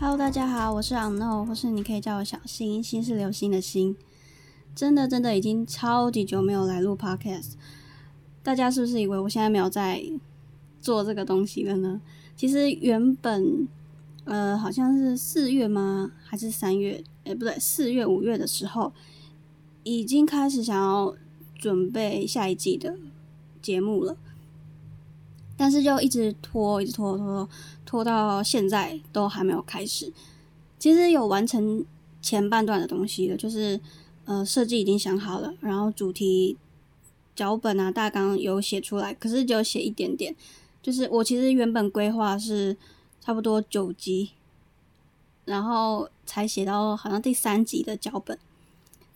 Hello，大家好，我是 Unknow，或是你可以叫我小星星是流星的星。真的真的已经超级久没有来录 Podcast，大家是不是以为我现在没有在做这个东西了呢？其实原本呃好像是四月吗？还是三月？哎，不对，四月五月的时候已经开始想要准备下一季的节目了。但是就一直拖，一直拖，拖拖拖到现在都还没有开始。其实有完成前半段的东西了，就是呃设计已经想好了，然后主题脚本啊大纲有写出来，可是就写一点点。就是我其实原本规划是差不多九集，然后才写到好像第三集的脚本，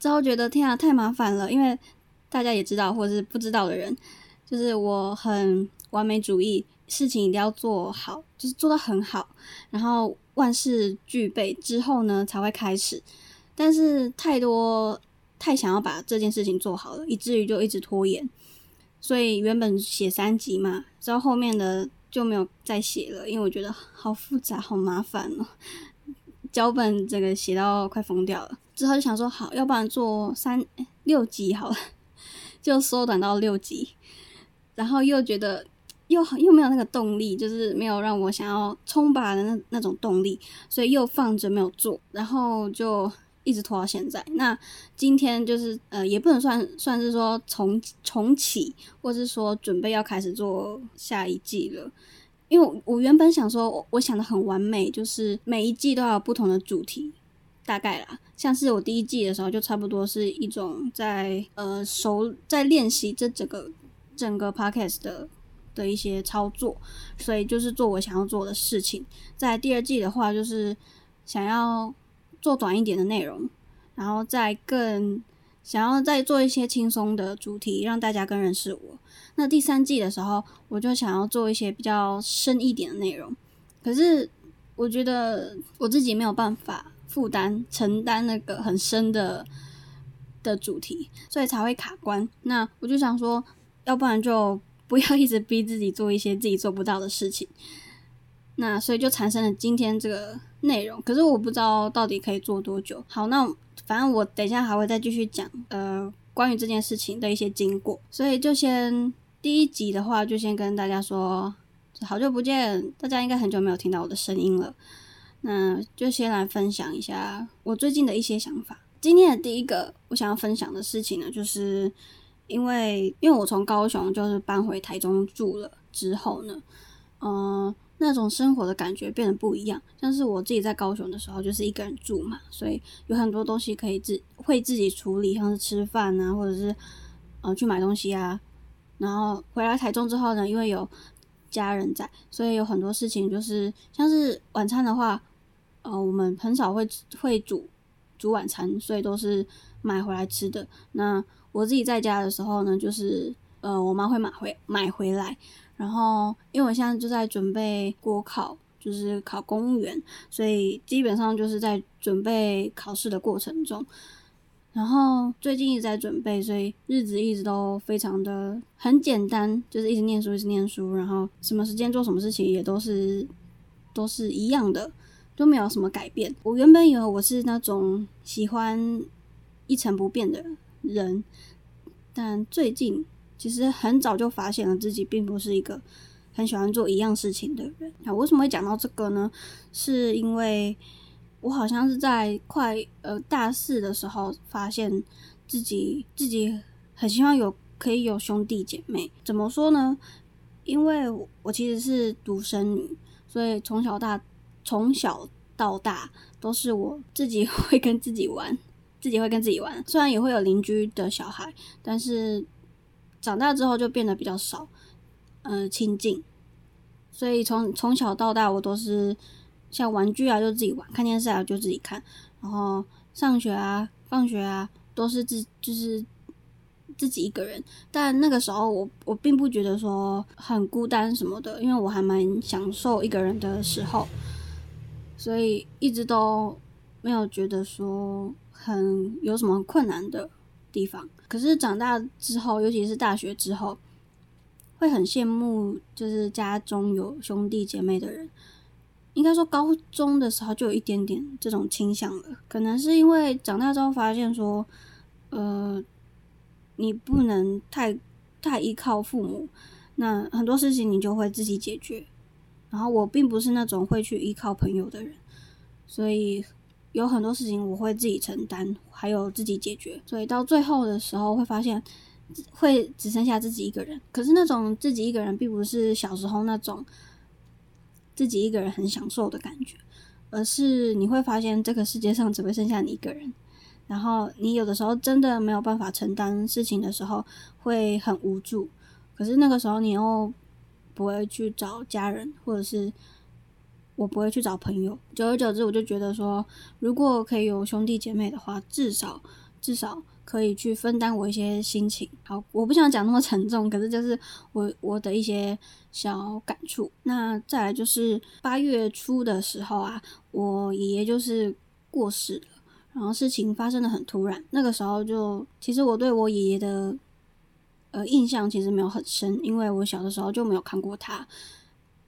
之后觉得天啊太麻烦了，因为大家也知道或者是不知道的人，就是我很。完美主义，事情一定要做好，就是做到很好，然后万事俱备之后呢，才会开始。但是太多太想要把这件事情做好了，以至于就一直拖延。所以原本写三集嘛，之后后面的就没有再写了，因为我觉得好复杂、好麻烦哦。脚本这个写到快疯掉了，之后就想说好，要不然做三六集好了，就缩短到六集，然后又觉得。又又没有那个动力，就是没有让我想要冲拔的那那种动力，所以又放着没有做，然后就一直拖到现在。那今天就是呃，也不能算算是说重重启，或是说准备要开始做下一季了。因为我原本想说，我想的很完美，就是每一季都要有不同的主题，大概啦。像是我第一季的时候，就差不多是一种在呃熟在练习这整个整个 podcast 的。的一些操作，所以就是做我想要做的事情。在第二季的话，就是想要做短一点的内容，然后再更想要再做一些轻松的主题，让大家更认识我。那第三季的时候，我就想要做一些比较深一点的内容，可是我觉得我自己没有办法负担承担那个很深的的主题，所以才会卡关。那我就想说，要不然就。不要一直逼自己做一些自己做不到的事情，那所以就产生了今天这个内容。可是我不知道到底可以做多久。好，那反正我等一下还会再继续讲，呃，关于这件事情的一些经过。所以就先第一集的话，就先跟大家说，好久不见，大家应该很久没有听到我的声音了。那就先来分享一下我最近的一些想法。今天的第一个我想要分享的事情呢，就是。因为因为我从高雄就是搬回台中住了之后呢，嗯，那种生活的感觉变得不一样。像是我自己在高雄的时候，就是一个人住嘛，所以有很多东西可以自会自己处理，像是吃饭啊，或者是呃去买东西啊。然后回来台中之后呢，因为有家人在，所以有很多事情就是像是晚餐的话，呃，我们很少会会煮煮晚餐，所以都是买回来吃的。那我自己在家的时候呢，就是呃，我妈会买回买回来，然后因为我现在就在准备国考，就是考公务员，所以基本上就是在准备考试的过程中，然后最近一直在准备，所以日子一直都非常的很简单，就是一直念书，一直念书，然后什么时间做什么事情也都是都是一样的，都没有什么改变。我原本以为我是那种喜欢一成不变的。人，人但最近其实很早就发现了自己并不是一个很喜欢做一样事情的人。那，为什么会讲到这个呢？是因为我好像是在快呃大四的时候，发现自己自己很希望有可以有兄弟姐妹。怎么说呢？因为我其实是独生女，所以从小大从小到大都是我自己 会跟自己玩。自己会跟自己玩，虽然也会有邻居的小孩，但是长大之后就变得比较少，呃，亲近。所以从从小到大，我都是像玩具啊就自己玩，看电视啊就自己看，然后上学啊、放学啊都是自就是自己一个人。但那个时候，我我并不觉得说很孤单什么的，因为我还蛮享受一个人的时候，所以一直都没有觉得说。很有什么困难的地方？可是长大之后，尤其是大学之后，会很羡慕，就是家中有兄弟姐妹的人。应该说高中的时候就有一点点这种倾向了，可能是因为长大之后发现说，呃，你不能太太依靠父母，那很多事情你就会自己解决。然后我并不是那种会去依靠朋友的人，所以有很多事情我会自己承担，还有自己解决。所以到最后的时候会发现，会只剩下自己一个人。可是那种自己一个人，并不是小时候那种。自己一个人很享受的感觉，而是你会发现这个世界上只会剩下你一个人，然后你有的时候真的没有办法承担事情的时候会很无助，可是那个时候你又不会去找家人，或者是我不会去找朋友，久而久之我就觉得说，如果可以有兄弟姐妹的话，至少至少。可以去分担我一些心情。好，我不想讲那么沉重，可是就是我我的一些小感触。那再来就是八月初的时候啊，我爷爷就是过世了，然后事情发生的很突然。那个时候就其实我对我爷爷的呃印象其实没有很深，因为我小的时候就没有看过他，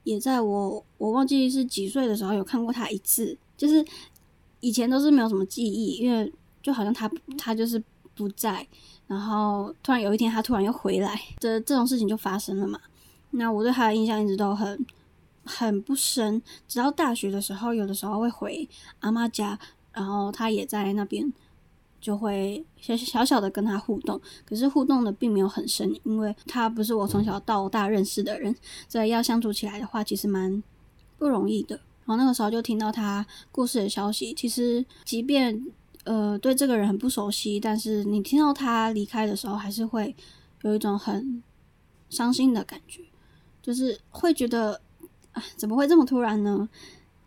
也在我我忘记是几岁的时候有看过他一次，就是以前都是没有什么记忆，因为就好像他他就是。不在，然后突然有一天他突然又回来的这种事情就发生了嘛。那我对他的印象一直都很很不深，直到大学的时候，有的时候会回阿妈家，然后他也在那边，就会小小小的跟他互动。可是互动的并没有很深，因为他不是我从小到大认识的人，所以要相处起来的话，其实蛮不容易的。然后那个时候就听到他过世的消息，其实即便。呃，对这个人很不熟悉，但是你听到他离开的时候，还是会有一种很伤心的感觉，就是会觉得啊，怎么会这么突然呢？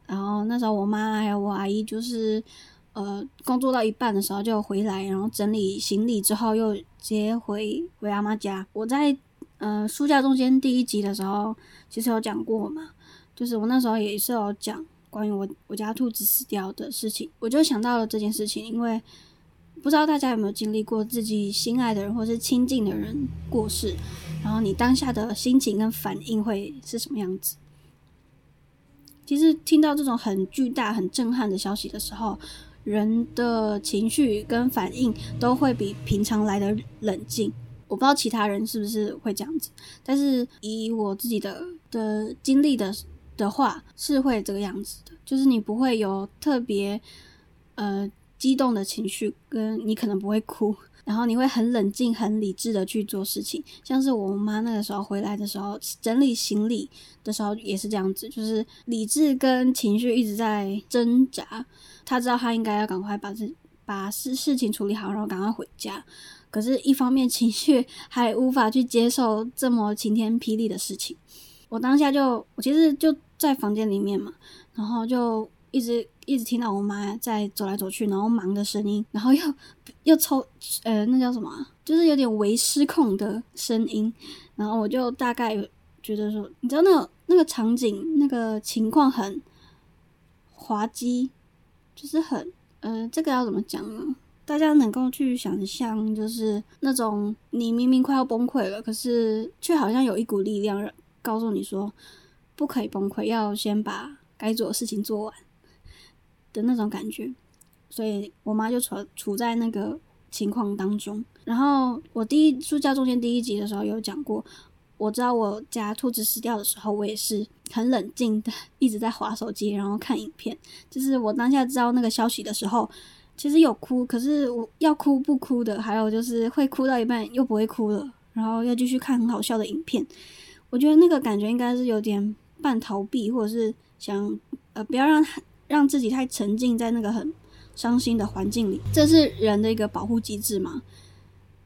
然后那时候我妈还有我阿姨，就是呃，工作到一半的时候就回来，然后整理行李之后又接回回阿妈家。我在呃书架中间第一集的时候，其实有讲过嘛，就是我那时候也是有讲。关于我我家兔子死掉的事情，我就想到了这件事情，因为不知道大家有没有经历过自己心爱的人或是亲近的人过世，然后你当下的心情跟反应会是什么样子？其实听到这种很巨大、很震撼的消息的时候，人的情绪跟反应都会比平常来的冷静。我不知道其他人是不是会这样子，但是以我自己的的经历的。的话是会这个样子的，就是你不会有特别呃激动的情绪，跟你可能不会哭，然后你会很冷静、很理智的去做事情。像是我妈那个时候回来的时候，整理行李的时候也是这样子，就是理智跟情绪一直在挣扎。她知道她应该要赶快把这把事事情处理好，然后赶快回家。可是，一方面情绪还无法去接受这么晴天霹雳的事情。我当下就，我其实就。在房间里面嘛，然后就一直一直听到我妈在走来走去，然后忙的声音，然后又 又抽呃那叫什么，就是有点微失控的声音，然后我就大概觉得说，你知道那个那个场景那个情况很滑稽，就是很呃这个要怎么讲呢？大家能够去想象，就是那种你明明快要崩溃了，可是却好像有一股力量告诉你说。不可以崩溃，要先把该做的事情做完的那种感觉，所以我妈就处处在那个情况当中。然后我第一书架中间第一集的时候有讲过，我知道我家兔子死掉的时候，我也是很冷静的，一直在划手机，然后看影片。就是我当下知道那个消息的时候，其实有哭，可是我要哭不哭的，还有就是会哭到一半又不会哭了，然后要继续看很好笑的影片。我觉得那个感觉应该是有点。半逃避，或者是想呃不要让让自己太沉浸在那个很伤心的环境里，这是人的一个保护机制嘛？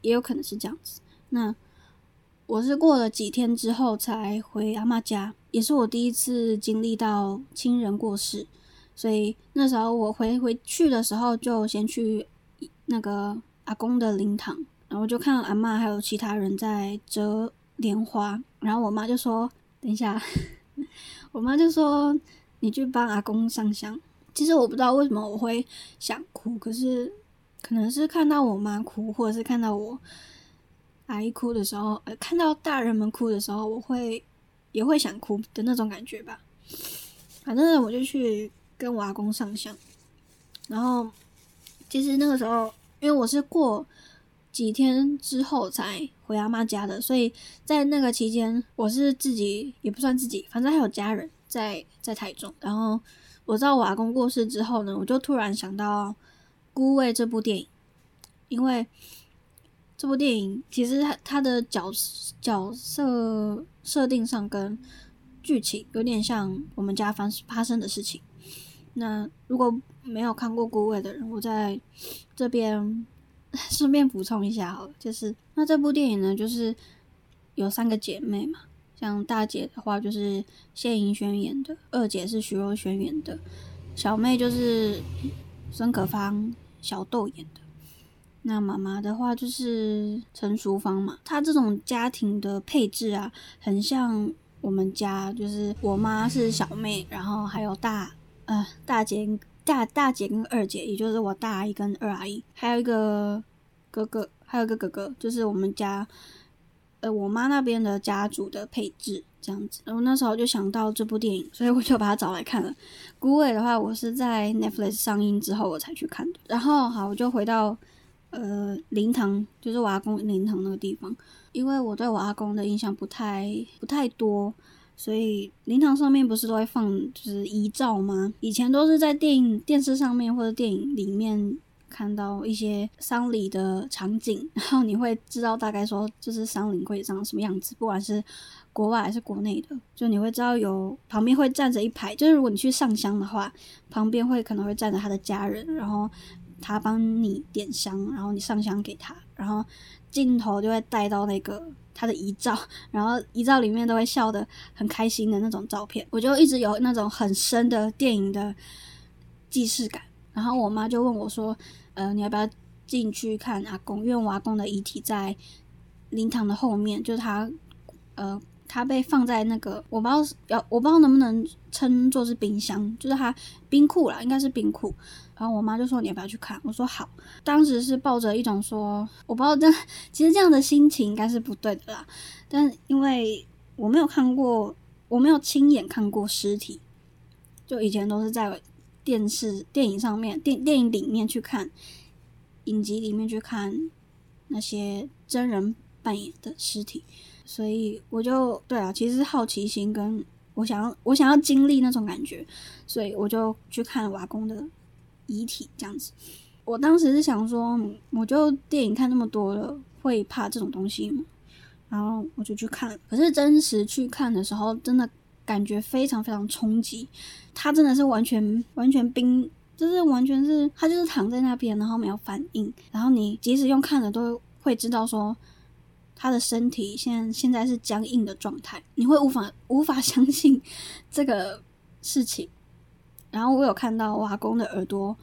也有可能是这样子。那我是过了几天之后才回阿妈家，也是我第一次经历到亲人过世，所以那时候我回回去的时候就先去那个阿公的灵堂，然后就看到阿妈还有其他人在折莲花，然后我妈就说：“等一下。”我妈就说：“你去帮阿公上香。”其实我不知道为什么我会想哭，可是可能是看到我妈哭，或者是看到我阿姨哭的时候，呃，看到大人们哭的时候，我会也会想哭的那种感觉吧。反正我就去跟我阿公上香，然后其实那个时候，因为我是过几天之后才回阿妈家的，所以在那个期间，我是自己也不算自己，反正还有家人在在台中。然后我知道我阿公过世之后呢，我就突然想到《孤味》这部电影，因为这部电影其实它它的角角色设定上跟剧情有点像我们家发发生的事情。那如果没有看过《孤味》的人，我在这边顺便补充一下好了，就是那这部电影呢，就是有三个姐妹嘛，像大姐的话就是谢盈萱演的，二姐是徐若瑄演的，小妹就是孙可芳、小豆演的。那妈妈的话就是陈淑芳嘛，她这种家庭的配置啊，很像。我们家就是我妈是小妹，然后还有大呃大姐大大姐跟二姐，也就是我大阿姨跟二阿姨，还有一个哥哥，还有一个哥哥，就是我们家呃我妈那边的家族的配置这样子。然后那时候就想到这部电影，所以我就把它找来看了。《孤伟》的话，我是在 Netflix 上映之后我才去看的。然后好，我就回到呃灵堂，就是我阿公灵堂那个地方。因为我对我阿公的印象不太不太多，所以灵堂上面不是都会放就是遗照吗？以前都是在电影电视上面或者电影里面看到一些丧礼的场景，然后你会知道大概说就是丧礼会长什么样子，不管是国外还是国内的，就你会知道有旁边会站着一排，就是如果你去上香的话，旁边会可能会站着他的家人，然后他帮你点香，然后你上香给他，然后。镜头就会带到那个他的遗照，然后遗照里面都会笑得很开心的那种照片，我就一直有那种很深的电影的既视感。然后我妈就问我说：“呃，你要不要进去看阿公？因为我阿公的遗体在灵堂的后面，就是他，呃，他被放在那个我不知道要我不知道能不能称作是冰箱，就是他冰库啦，应该是冰库。”然后我妈就说：“你要不要去看？”我说：“好。”当时是抱着一种说：“我不知道，这 其实这样的心情应该是不对的啦。”但因为我没有看过，我没有亲眼看过尸体，就以前都是在电视、电影上面、电电影里面去看，影集里面去看那些真人扮演的尸体，所以我就对啊，其实好奇心跟我想要，我想要经历那种感觉，所以我就去看瓦工的。遗体这样子，我当时是想说，我就电影看那么多了，会怕这种东西吗？然后我就去看，可是真实去看的时候，真的感觉非常非常冲击。他真的是完全完全冰，就是完全是他就是躺在那边，然后没有反应。然后你即使用看的都会知道说，他的身体现在现在是僵硬的状态，你会无法无法 相信这个事情。然后我有看到瓦工的耳朵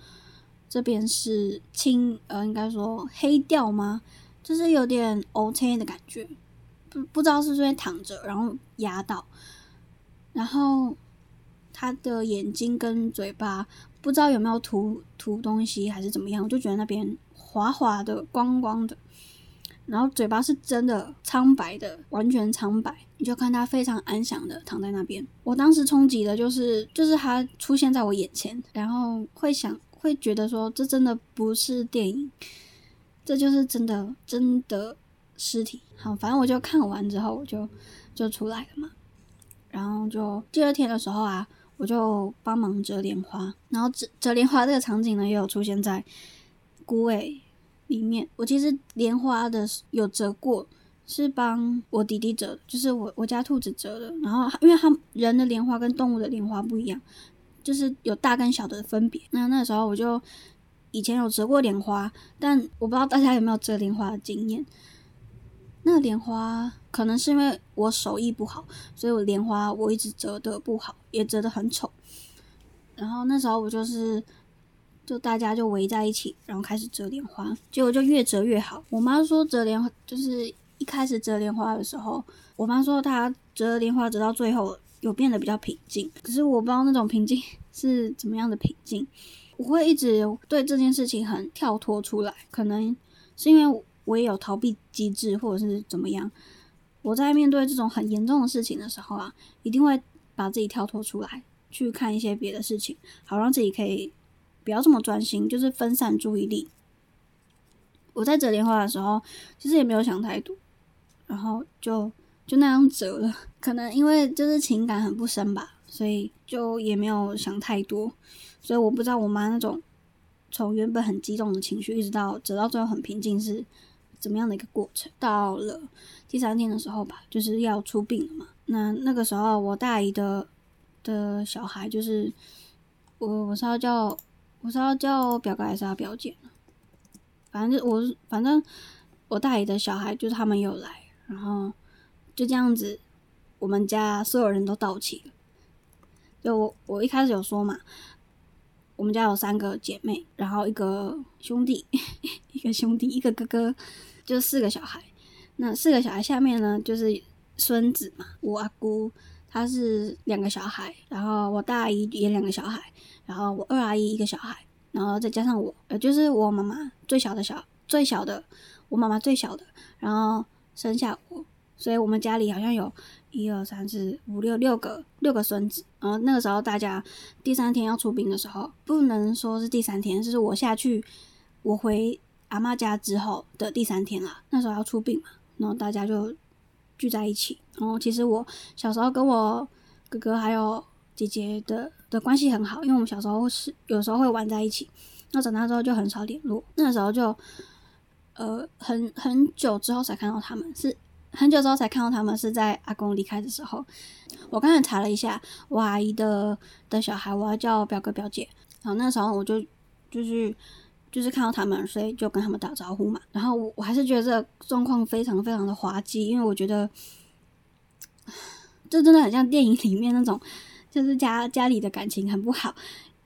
这边是青，呃，应该说黑掉吗？就是有点 O K 的感觉，不不知道是不是躺着然后压到，然后他的眼睛跟嘴巴不知道有没有涂涂东西还是怎么样，我就觉得那边滑滑的、光光的。然后嘴巴是真的苍白的，完全苍白，你就看他非常安详的躺在那边。我当时冲击的就是，就是他出现在我眼前，然后会想，会觉得说，这真的不是电影，这就是真的真的尸体。好，反正我就看完之后，我就就出来了嘛。然后就第二天的时候啊，我就帮忙折莲花，然后折折莲花这个场景呢，也有出现在孤位。里面我其实莲花的有折过，是帮我弟弟折，就是我我家兔子折的。然后因为他人的莲花跟动物的莲花不一样，就是有大跟小的分别。那那时候我就以前有折过莲花，但我不知道大家有没有折莲花的经验。那莲花可能是因为我手艺不好，所以我莲花我一直折的不好，也折的很丑。然后那时候我就是。就大家就围在一起，然后开始折莲花，结果就越折越好。我妈说折莲花就是一开始折莲花的时候，我妈说她折莲花折到最后有变得比较平静，可是我不知道那种平静 是怎么样的平静。我会一直对这件事情很跳脱出来，可能是因为我我也有逃避机制，或者是怎么样。我在面对这种很严重的事情的时候啊，一定会把自己跳脱出来，去看一些别的事情，好让自己可以不要这么专心，就是分散注意力。我在折莲花的时候，其实也没有想太多，然后就就那样折了。可能因为就是情感很不深吧，所以就也没有想太多。所以我不知道我妈那种从原本很激动的情绪，一直到折到最后很平静是怎么样的一个过程。到了第三天的时候吧，就是要出殡了嘛。那那个时候我大姨的的小孩，就是我我是要叫我是要叫表哥还是要表姐？反正我反正我大姨的小孩就是他们有来，然后就这样子，我们家所有人都到齐了。就我我一开始有说嘛，我们家有三个姐妹，然后一个兄弟，一个兄弟，一个哥哥，就四个小孩。那四个小孩下面呢，就是孙子嘛。我阿姑她是两个小孩，然后我大姨也两个小孩，然后我二阿姨一个小孩。然后再加上我，呃，就是我妈妈最小的小最小的，我妈妈最小的，然后生下我，所以我们家里好像有一二三四五六六个六个孙子。然后那个时候大家第三天要出殡的时候，不能说是第三天，是我下去我回阿妈家之后的第三天啦。那时候要出殡嘛，然后大家就聚在一起。然后其实我小时候跟我哥哥还有。姐姐的的关系很好，因为我们小时候是有时候会玩在一起。那长大之后就很少联络。那时候就呃很很久之后才看到他们，是很久之后才看到他们，是在阿公离开的时候。我刚才查了一下，我阿姨的的小孩，我要叫表哥表姐。然后那时候我就就是就是看到他们，所以就跟他们打招呼嘛。然后我我还是觉得这状况非常非常的滑稽，因为我觉得 这真的很像电影里面那种。就是家家里的感情很不好，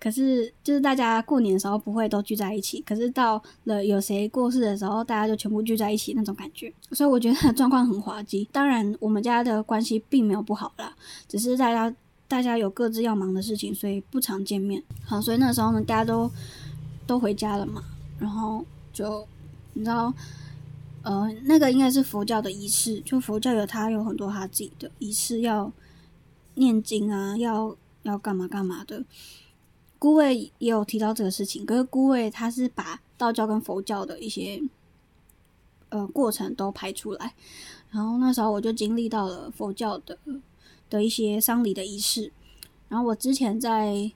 可是就是大家过年的时候不会都聚在一起，可是到了有谁过世的时候，大家就全部聚在一起那种感觉，所以我觉得 状况很滑稽。当然，我们家的关系并没有不好啦，只是大家大家有各自要忙的事情，所以不常见面。好，所以那时候呢，大家都都回家了嘛，然后就你知道，呃，那个应该是佛教的仪式，就佛教有他有很多他自己的仪式要。念经啊，要要干嘛干嘛的。姑位也有提到这个事情，可是姑位他是把道教跟佛教的一些呃过程都排出来。然后那时候我就经历到了佛教的的一些丧礼的仪式。然后我之前在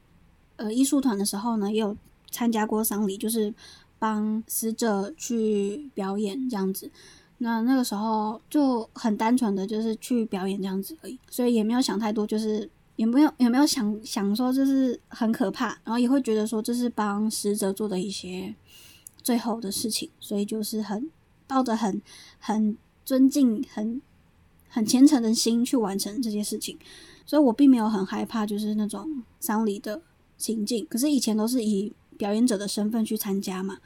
呃艺术团的时候呢，也有参加过丧礼，就是帮死者去表演这样子。那那个时候就很单纯的就是去表演这样子而已，所以也没有想太多，就是也没有也没有想想说这是很可怕，然后也会觉得说这是帮死者做的一些最后的事情，所以就是很抱着很很尊敬、很很虔诚的心去完成这些事情，所以我并没有很害怕就是那种丧礼的情境，可是以前都是以表演者的身份去参加嘛，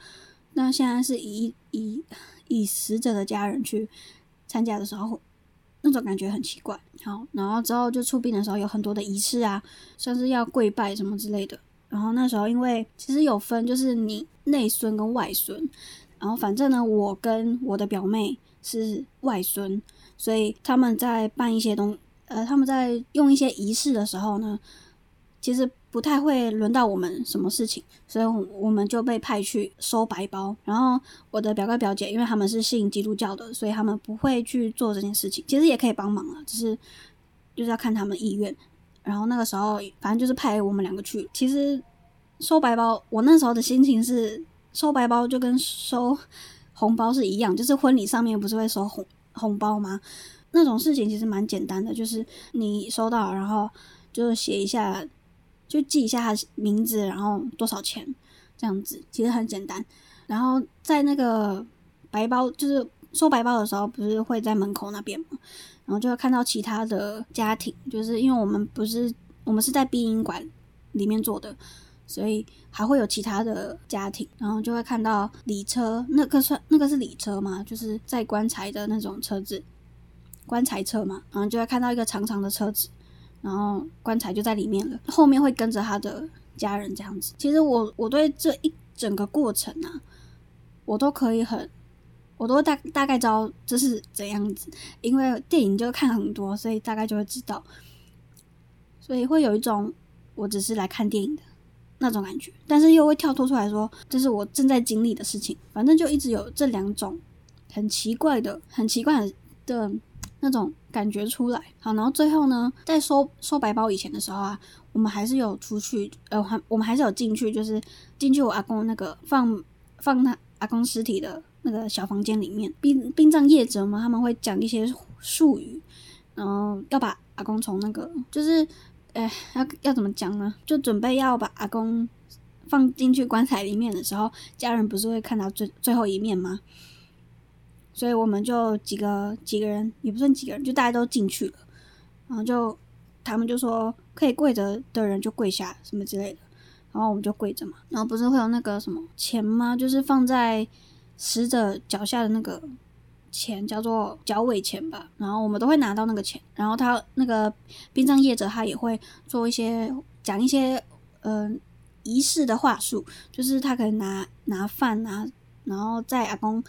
那现在是以以。以死者的家人去参加的时候，那种感觉很奇怪。好，然后之后就出殡的时候有很多的仪式啊，像是要跪拜什么之类的。然后那时候因为其实有分，就是你内孙跟外孙。然后反正呢，我跟我的表妹是外孙，所以他们在办一些东，呃，他们在用一些仪式的时候呢，其实。不太会轮到我们什么事情，所以我们就被派去收白包。然后我的表哥表姐，因为他们是信基督教的，所以他们不会去做这件事情。其实也可以帮忙了，只是就是要看他们意愿。然后那个时候，反正就是派我们两个去。其实收白包，我那时候的心情是收白包就跟收红包是一样，就是婚礼上面不是会收红红包吗？那种事情其实蛮简单的，就是你收到，然后就写一下。就记一下他名字，然后多少钱，这样子其实很简单。然后在那个白包，就是收白包的时候，不是会在门口那边吗？然后就会看到其他的家庭，就是因为我们不是我们是在殡仪馆里面做的，所以还会有其他的家庭，然后就会看到礼车，那个算那个是礼车吗？就是在棺材的那种车子，棺材车嘛，然后就会看到一个长长的车子。然后棺材就在里面了，后面会跟着他的家人这样子。其实我我对这一整个过程啊，我都可以很，我都大大概知道这是怎样子，因为电影就看很多，所以大概就会知道。所以会有一种我只是来看电影的那种感觉，但是又会跳脱出来说这是我正在经历的事情。反正就一直有这两种很奇怪的、很奇怪的那种感觉出来。好，然后最后呢，在收收白包以前的时候啊，我们还是有出去，呃，还我们还是有进去，就是进去我阿公那个放放他阿公尸体的那个小房间里面。殡殡葬业者嘛，他们会讲一些术语，然后要把阿公从那个就是。哎，要要怎么讲呢？就准备要把阿公放进去棺材里面的时候，家人不是会看到最最后一面吗？所以我们就几个几个人，也不算几个人，就大家都进去了。然后就他们就说可以跪着的人就跪下什么之类的，然后我们就跪着嘛。然后不是会有那个什么钱吗？就是放在死者脚下的那个。钱叫做脚尾钱吧，然后我们都会拿到那个钱，然后他那个殡葬业者他也会做一些讲一些呃仪式的话术，就是他可能拿拿饭拿，然后在阿公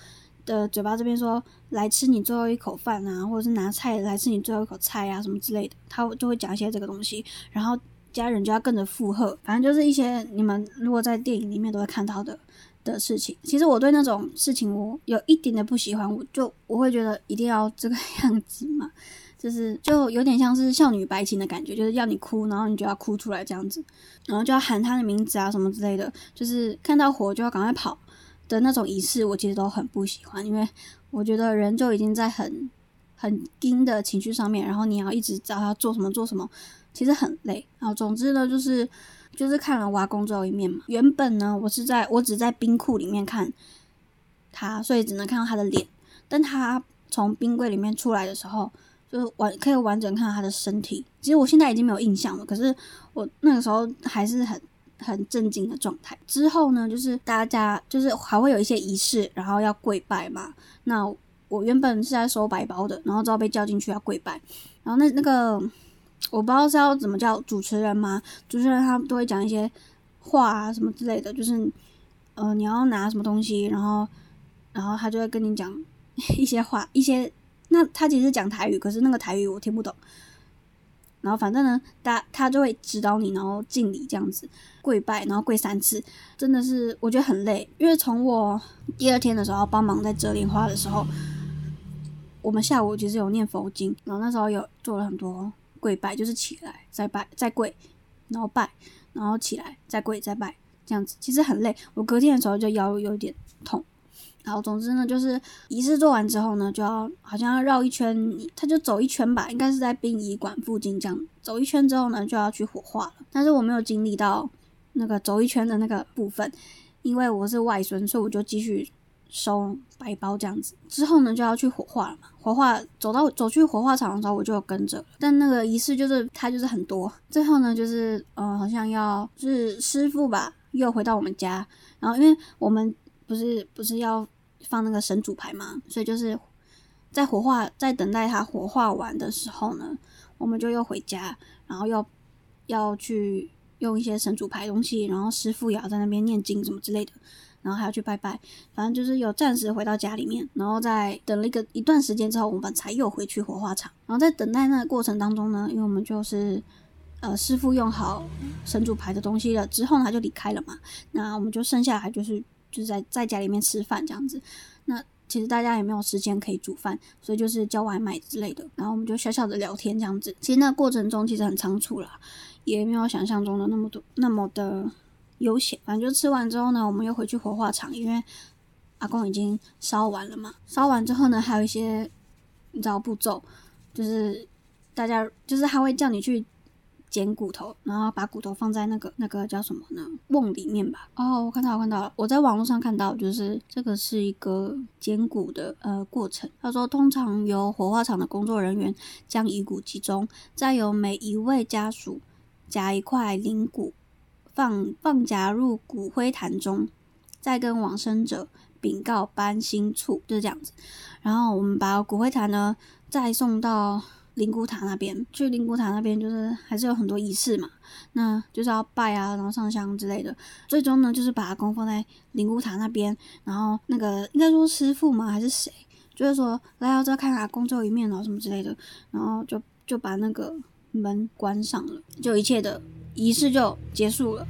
的嘴巴这边说来吃你最后一口饭啊，或者是拿菜来吃你最后一口菜啊什么之类的，他就会讲一些这个东西，然后家人就要跟着附和，反正就是一些你们如果在电影里面都会看到的。的事情，其实我对那种事情我有一点的不喜欢，我就我会觉得一定要这个 样子嘛，就是就有点像是少女白情的感觉，就是要你哭，然后你就要哭出来这样子，然后就要喊他的名字啊什么之类的，就是看到火就要赶快跑的那种仪式，我其实都很不喜欢，因为我觉得人就已经在很很惊的情绪上面，然后你要一直找他做什么做什么，其实很累。然后总之呢，就是。就是看了挖工最后一面嘛。原本呢，我是在我只在冰库里面看他，所以只能看到他的脸。但他从冰柜里面出来的时候，就是完可以完整看到他的身体。其实我现在已经没有印象了，可是我那个时候还是很很震惊的状态。之后呢，就是大家就是还会有一些仪式，然后要跪拜嘛。那我原本是在收白包的，然后之后被叫进去要跪拜，然后那那个。我不知道是要怎么叫主持人吗？主持人他都会讲一些话啊什么之类的，就是呃你要拿什么东西，然后然后他就会跟你讲 一些话，一些那他其实讲台语，可是那个台语我听不懂。然后反正呢，他他就会指导你，然后敬礼这样子，跪拜，然后跪三次，真的是我觉得很累，因为从我第二天的时候帮忙在折莲花的时候，我们下午其实有念佛经，然后那时候有做了很多。跪拜就是起来再拜再跪，然后拜，然后起来再跪再拜，这样子其实很累。我隔天的时候就腰有点痛，然后总之呢，就是仪式做完之后呢，就要好像要绕一圈，他就走一圈吧，应该是在殡仪馆附近这样走一圈之后呢，就要去火化了。但是我没有经历到那个走一圈的那个部分，因为我是外孙，所以我就继续。收白包这样子之后呢，就要去火化了嘛。火化走到走去火化场的时候，我就跟着。但那个仪式就是它就是很多。最后呢，就是呃，好像要就是师傅吧，又回到我们家。然后因为我们不是不是要放那个神主牌嘛，所以就是在火化在等待他火化完的时候呢，我们就又回家，然后要要去用一些神主牌东西，然后师傅也要在那边念经什么之类的。然后还要去拜拜，反正就是有暂时回到家里面，然后在等了一个一段时间之后，我们才又回去火化场。然后在等待那个过程当中呢，因为我们就是呃师傅用好神主牌的东西了之后呢，他就离开了嘛。那我们就剩下还就是就是在在家里面吃饭这样子。那其实大家也没有时间可以煮饭，所以就是叫外卖之类的。然后我们就小小的聊天这样子。其实那过程中其实很仓促啦，也没有想象中的那么多那么的。悠闲，反正就吃完之后呢，我们又回去火化场，因为阿公已经烧完了嘛。烧完之后呢，还有一些你知道步骤，就是大家就是他会叫你去捡骨头，然后把骨头放在那个那个叫什么呢？瓮里面吧。哦，我看到，我看到了，我在网络上看到，就是这个是一个捡骨的呃过程。他说，通常由火化场的工作人员将遗骨集中，再由每一位家属夹一块灵骨。放放夹入骨灰坛中，再跟往生者禀告搬新处，就是这样子。然后我们把骨灰坛呢，再送到灵骨塔那边去。灵骨塔那边就是还是有很多仪式嘛，那就是要拜啊，然后上香之类的。最终呢，就是把供放在灵骨塔那边。然后那个应该说师傅嘛？还是谁？就是说来到这看阿公最后一面哦，什么之类的。然后就就把那个门关上了，就一切的仪式就结束了。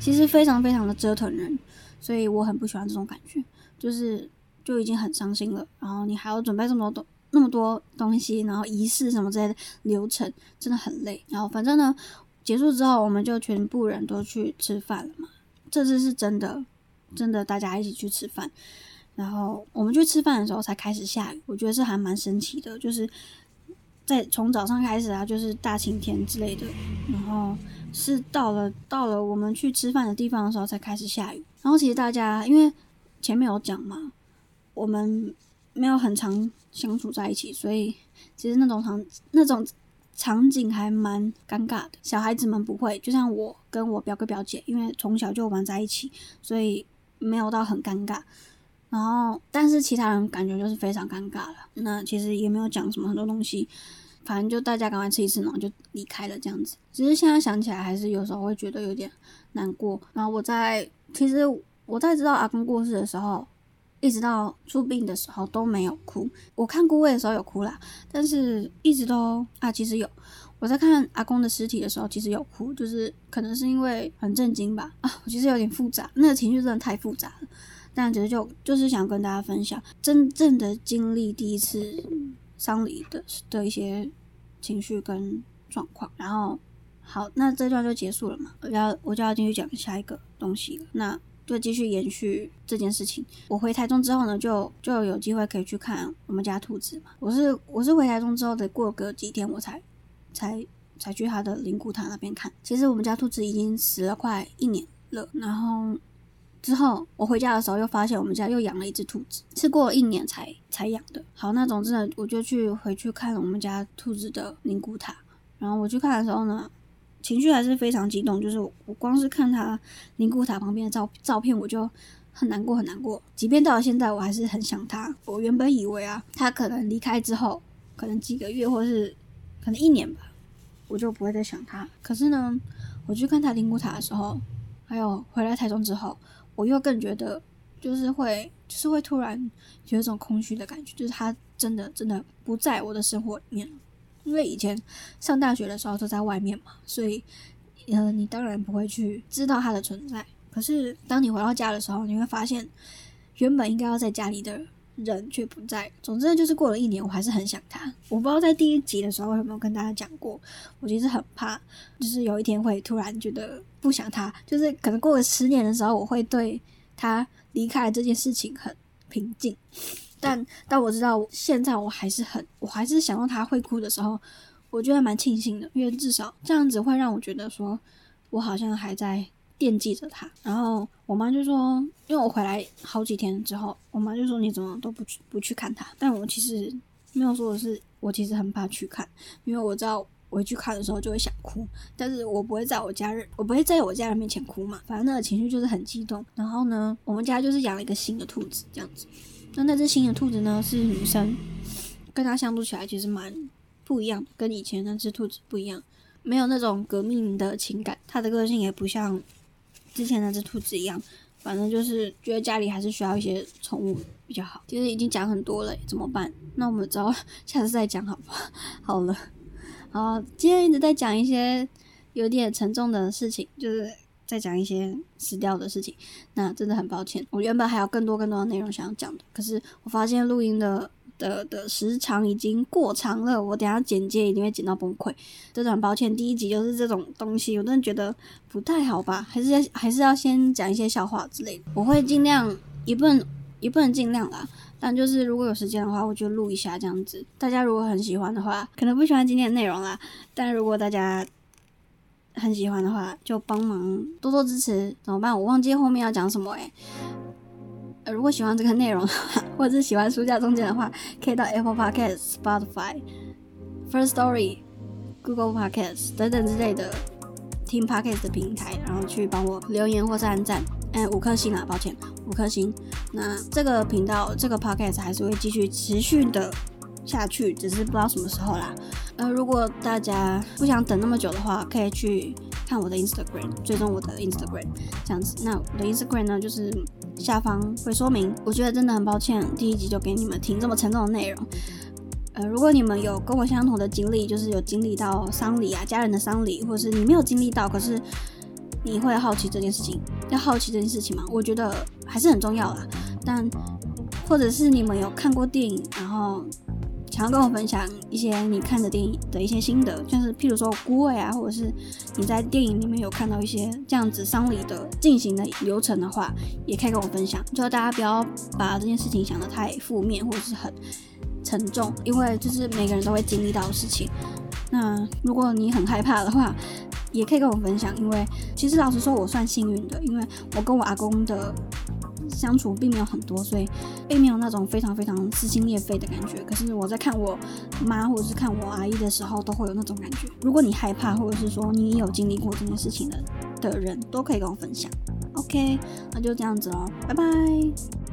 其实非常非常的折腾人，所以我很不喜欢这种感觉，就是就已经很伤心了，然后你还要准备这么多东那么多东西，然后仪式什么之类的流程，真的很累。然后反正呢，结束之后我们就全部人都去吃饭了嘛。这次是真的，真的大家一起去吃饭。然后我们去吃饭的时候才开始下雨，我觉得是还蛮神奇的，就是在从早上开始啊，就是大晴天之类的。然后是到了到了我们去吃饭的地方的时候才开始下雨。然后其实大家因为前面有讲嘛，我们没有很长相处在一起，所以其实那种场那种场景还蛮尴尬的。小孩子们不会，就像我跟我表哥表姐，因为从小就玩在一起，所以没有到很尴尬。然后，但是其他人感觉就是非常尴尬了。那其实也没有讲什么很多东西，反正就大家赶快吃一次，然后就离开了这样子。只是现在想起来，还是有时候会觉得有点难过。然后我在其实我在知道阿公过世的时候，一直到出殡的时候都没有哭。我看姑位的时候有哭啦，但是一直都啊，其实有。我在看阿公的尸体的时候，其实有哭，就是可能是因为很震惊吧。啊，我其实有点复杂，那个情绪真的太复杂了。但其实就就是想跟大家分享真正的经历第一次丧礼的的一些情绪跟状况。然后好，那这段就结束了嘛？我要我就要继续讲下一个东西了。那就继续延续这件事情。我回台中之后呢，就就有机会可以去看我们家兔子嘛。我是我是回台中之后的过个几天，我才才才去他的灵骨塔那边看。其实我们家兔子已经死了快一年了，然后。之后我回家的时候，又发现我们家又养了一只兔子，是过了一年才才养的。好，那总之呢，我就去回去看我们家兔子的灵骨塔。然后我去看的时候呢，情绪还是非常激动。就是我光是看他灵骨塔旁边的照照片，我就很难过，很难过。即便到了现在，我还是很想他。我原本以为啊，他可能离开之后，可能几个月或是可能一年吧，我就不会再想他。可是呢，我去看他灵骨塔的时候，还有回来台中之后。我又更觉得，就是会，就是会突然有一种空虚的感觉，就是他真的真的不在我的生活里面了因为以前上大学的时候都在外面嘛，所以，呃，你当然不会去知道他的存在。可是当你回到家的时候，你会发现，原本应该要在家里的人却不在。总之就是过了一年，我还是很想他。我不知道在第一集的时候有没有跟大家讲过，我其实很怕，就是有一天会突然觉得。不想他，就是可能过了十年的时候，我会对他离开这件事情很平静。但但我知道现在我还是很，我还是想到他会哭的时候，我觉得蛮庆幸的，因为至少这样子会让我觉得说，我好像还在惦记着他。然后我妈就说，因为我回来好几天之后，我妈就说你怎么都不去不去看他？但我其实没有说我是，我其实很怕去看，因为我知道。回去看的时候就会想哭，但是我不会在我家人，我不会在我家人面前哭嘛。反正那个情绪就是很激动。然后呢，我们家就是养了一个新的兔子，这样子。那那只新的兔子呢是女生，跟它相处起来其实蛮不一样，跟以前那只兔子不一样，没有那种革命的情感。它的个性也不像之前那只兔子一样，反正就是觉得家里还是需要一些宠物比较好。其实已经讲很多了，怎么办？那我们只好 下次再讲好不好？好了。好，今天一直在讲一些有点沉重的事情，就是再讲一些死掉的事情。那真的很抱歉，我原本还有更多更多的内容想要讲的，可是我发现录音的的的时长已经过长了，我等下剪接一定会剪到崩溃。真的很抱歉，第一集就是这种东西，我真的觉得不太好吧？还是要还是要先讲一些笑话之类的。我会尽量，也不能也不能尽量啦。但就是如果有时间的话，我就录一下这样子。大家如果很喜欢的话，可能不喜欢今天的内容啦。但如果大家很喜欢的话，就帮忙多多支持，怎么办？我忘记后面要讲什么诶、呃，如果喜欢这个内容的话，或者是喜欢书架中间的话，可以到 Apple Podcast、Spotify、First Story、Google Podcast 等等之类的听 Podcast 的平台，然后去帮我留言或是按赞。哎，五颗星啊，抱歉，五颗星。那这个频道，这个 podcast 还是会继续持续的下去，只是不知道什么时候啦。呃，如果大家不想等那么久的话，可以去看我的 Instagram，追踪我的 Instagram，这样子。那我的 Instagram 呢，就是下方会说明。我觉得真的很抱歉，第一集就给你们听这么沉重的内容。呃，如果你们有跟我相同的经历，就是有经历到丧礼啊，家人的丧礼，或者是你没有经历到，可是你会好奇这件事情，要好奇这件事情嘛？我觉得还是很重要啦。但或者是你们有看过电影，然后。想要跟我分享一些你看的电影的一些心得，像是譬如说孤味啊，或者是你在电影里面有看到一些这样子丧礼的进行的流程的话，也可以跟我分享。就大家不要把这件事情想得太负面或者是很沉重，因为就是每个人都会经历到的事情。那如果你很害怕的话，也可以跟我分享，因为其实老实说，我算幸运的，因为我跟我阿公的。相处并没有很多，所以并没有那种非常非常撕心裂肺的感觉。可是我在看我妈或者是看我阿姨的时候，都会有那种感觉。如果你害怕，或者是说你有经历过这件事情的的人，都可以跟我分享。OK，那就这样子喽，拜拜。